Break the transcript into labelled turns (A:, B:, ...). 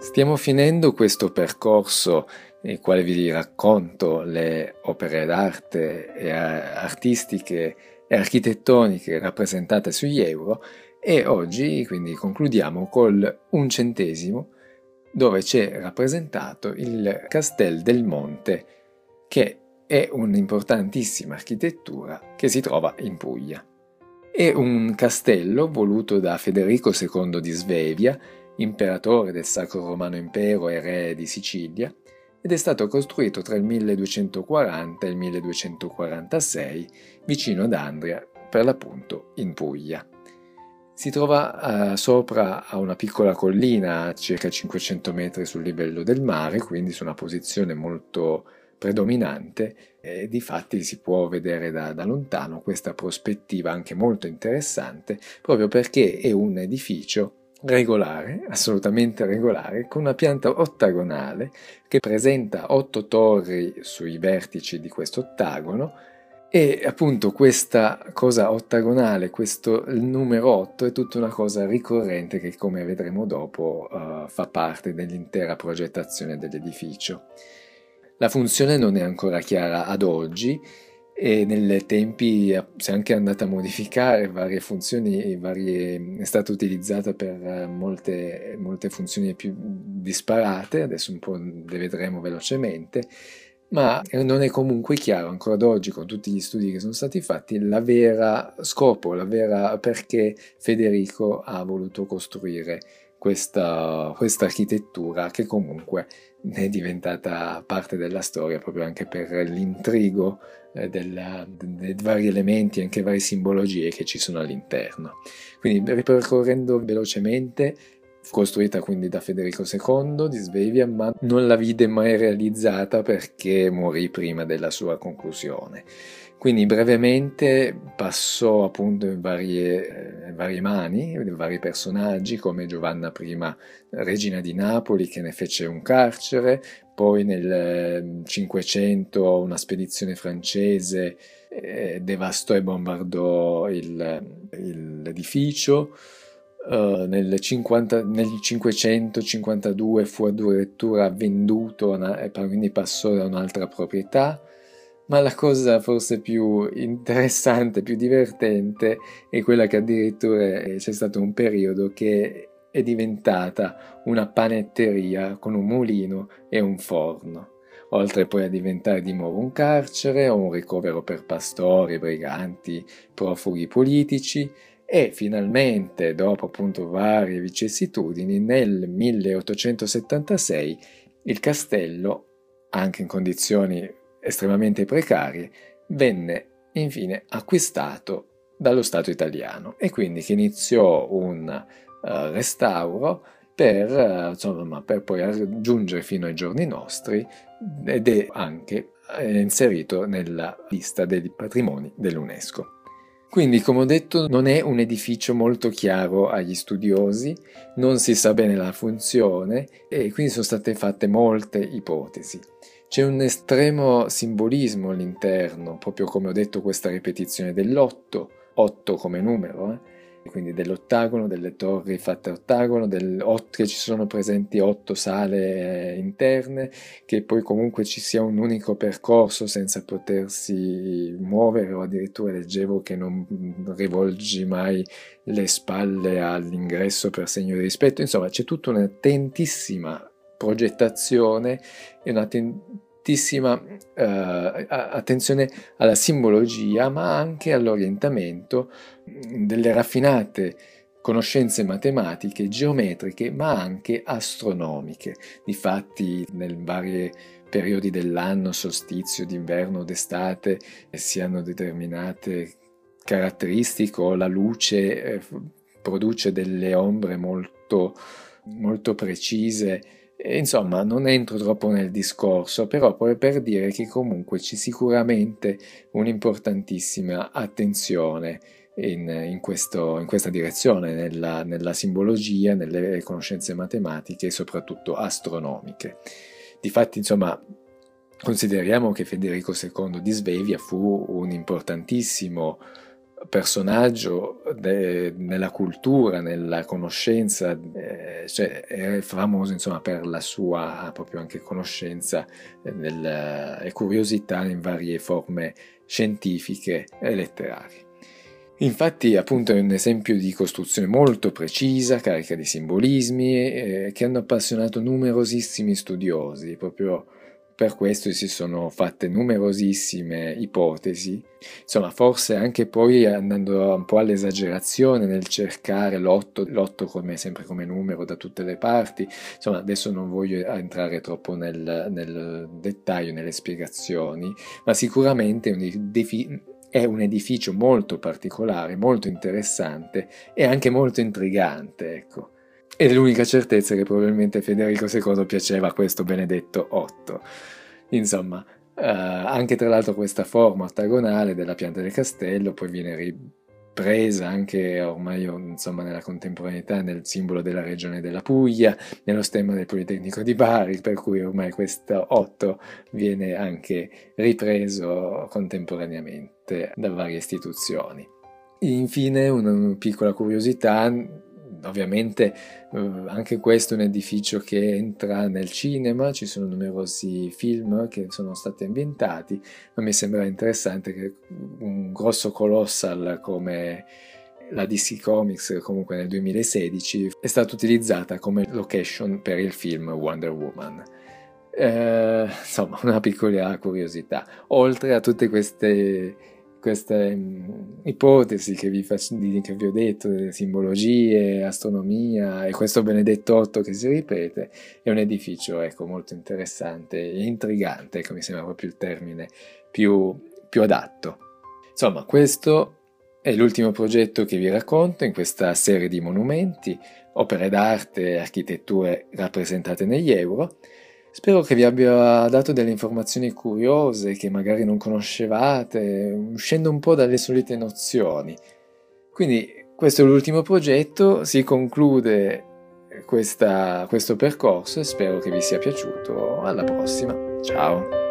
A: Stiamo finendo questo percorso nel quale vi racconto le opere d'arte e artistiche e architettoniche rappresentate sugli euro e oggi quindi concludiamo col un centesimo dove c'è rappresentato il Castel del Monte che è un'importantissima architettura che si trova in Puglia. È un castello voluto da Federico II di Svevia, imperatore del Sacro Romano Impero e re di Sicilia, ed è stato costruito tra il 1240 e il 1246 vicino ad Andria, per l'appunto in Puglia. Si trova uh, sopra a una piccola collina a circa 500 metri sul livello del mare, quindi su una posizione molto predominante e di fatti si può vedere da, da, lontano questa prospettiva anche molto interessante proprio perché è un edificio regolare, assolutamente regolare, con una pianta ottagonale che presenta otto torri sui vertici di questo ottagono e appunto questa cosa ottagonale, questo numero 8 è tutta una cosa ricorrente che come vedremo dopo uh, fa parte dell'intera progettazione dell'edificio. La funzione non è ancora chiara ad oggi e nel tempi si è anche andata a modificare varie funzioni, varie, è stata utilizzata per molte, molte funzioni più disparate, adesso un po' le vedremo velocemente, ma non è comunque chiaro ancora ad oggi con tutti gli studi che sono stati fatti la vera scopo, la vera perché Federico ha voluto costruire questa, questa architettura che comunque è diventata parte della storia proprio anche per l'intrigo eh, della, dei vari elementi, anche varie simbologie che ci sono all'interno. Quindi ripercorrendo velocemente costruita quindi da Federico II di Svevia, ma non la vide mai realizzata perché morì prima della sua conclusione. Quindi brevemente passò appunto in varie, eh, varie mani, in vari personaggi come Giovanna I, regina di Napoli, che ne fece un carcere, poi nel 500 eh, una spedizione francese eh, devastò e bombardò il, il, l'edificio, Uh, nel, 50, nel, 552 fu addirittura venduto quindi passò da un'altra proprietà ma la cosa forse più interessante, più divertente è quella che addirittura c'è stato un periodo che è diventata una panetteria con un mulino e un forno, oltre poi a diventare di nuovo un carcere o un ricovero per pastori, briganti, profughi politici e finalmente, dopo appunto varie vicissitudini, nel 1876 il castello, anche in condizioni estremamente precarie, venne infine acquistato dallo Stato italiano e quindi che iniziò un uh, restauro per, uh, insomma, per poi giungere fino ai giorni nostri ed è anche eh, inserito nella lista dei patrimoni dell'UNESCO. Quindi, come ho detto, non è un edificio molto chiaro agli studiosi, non si sa bene la funzione e quindi sono state fatte molte ipotesi. C'è un estremo simbolismo all'interno, proprio come ho detto questa ripetizione dell'otto, otto come numero, eh? quindi dell'ottagono, delle torri fatte a ottagono, del, che ci sono presenti otto sale eh, interne, che poi comunque ci sia un unico percorso senza potersi muovere o addirittura leggevo che non rivolgi mai le spalle all'ingresso per segno di rispetto, insomma c'è tutta un'attentissima progettazione e un'attentissima eh, attenzione alla simbologia, ma anche all'orientamento delle raffinate conoscenze matematiche, geometriche, ma anche astronomiche. Difatti, nel vari periodi dell'anno, solstizio, d'inverno, d'estate, si hanno determinate caratteristiche o la luce eh, produce delle ombre molto, molto precise Insomma, non entro troppo nel discorso, però per dire che comunque c'è sicuramente un'importantissima attenzione in, in, questo, in questa direzione, nella, nella, simbologia, nelle conoscenze matematiche e soprattutto astronomiche. Difatti, insomma, consideriamo che Federico II di Svevia fu un importantissimo personaggio de, nella cultura, nella conoscenza eh, cioè è famoso insomma per la sua proprio anche conoscenza nel, e curiosità in varie forme scientifiche e letterarie. Infatti, appunto, è un esempio di costruzione molto precisa, carica di simbolismi, eh, che hanno appassionato numerosissimi studiosi, proprio per questo si sono fatte numerosissime ipotesi, insomma forse anche poi andando un po' all'esagerazione nel cercare l'otto, l'otto come, sempre come numero da tutte le parti, insomma adesso non voglio entrare troppo nel, nel dettaglio, nelle spiegazioni, ma sicuramente un, defi- è un edificio molto particolare, molto interessante e anche molto intrigante, ecco. Ed è l'unica certezza che probabilmente Federico II piaceva a questo benedetto Otto. Insomma, eh, anche tra l'altro questa forma ottagonale della pianta del castello poi viene ripresa anche ormai insomma, nella contemporaneità nel simbolo della regione della Puglia, nello stemma del Politecnico di Bari, per cui ormai questo Otto viene anche ripreso contemporaneamente da varie istituzioni. Infine, una piccola curiosità, ovviamente eh, anche questo è un edificio che entra nel cinema, ci sono numerosi film che sono stati ambientati, ma mi sembra interessante che un grosso colossal come la DC Comics comunque nel 2016 è stata utilizzata come location per il film Wonder Woman. Eh, insomma, una piccola curiosità. Oltre a tutte queste queste mh, ipotesi che vi, faccio, che vi ho detto, delle simbologie, astronomia e questo benedetto otto che si ripete, è un edificio ecco, molto interessante e intrigante, ecco, mi sembra proprio il termine più, più adatto. Insomma, questo è l'ultimo progetto che vi racconto in questa serie di monumenti, opere d'arte e architetture rappresentate negli euro. Spero che vi abbia dato delle informazioni curiose che magari non conoscevate, uscendo un po' dalle solite nozioni. Quindi questo è l'ultimo progetto, si conclude questa, questo percorso e spero che vi sia piaciuto. Alla prossima, ciao!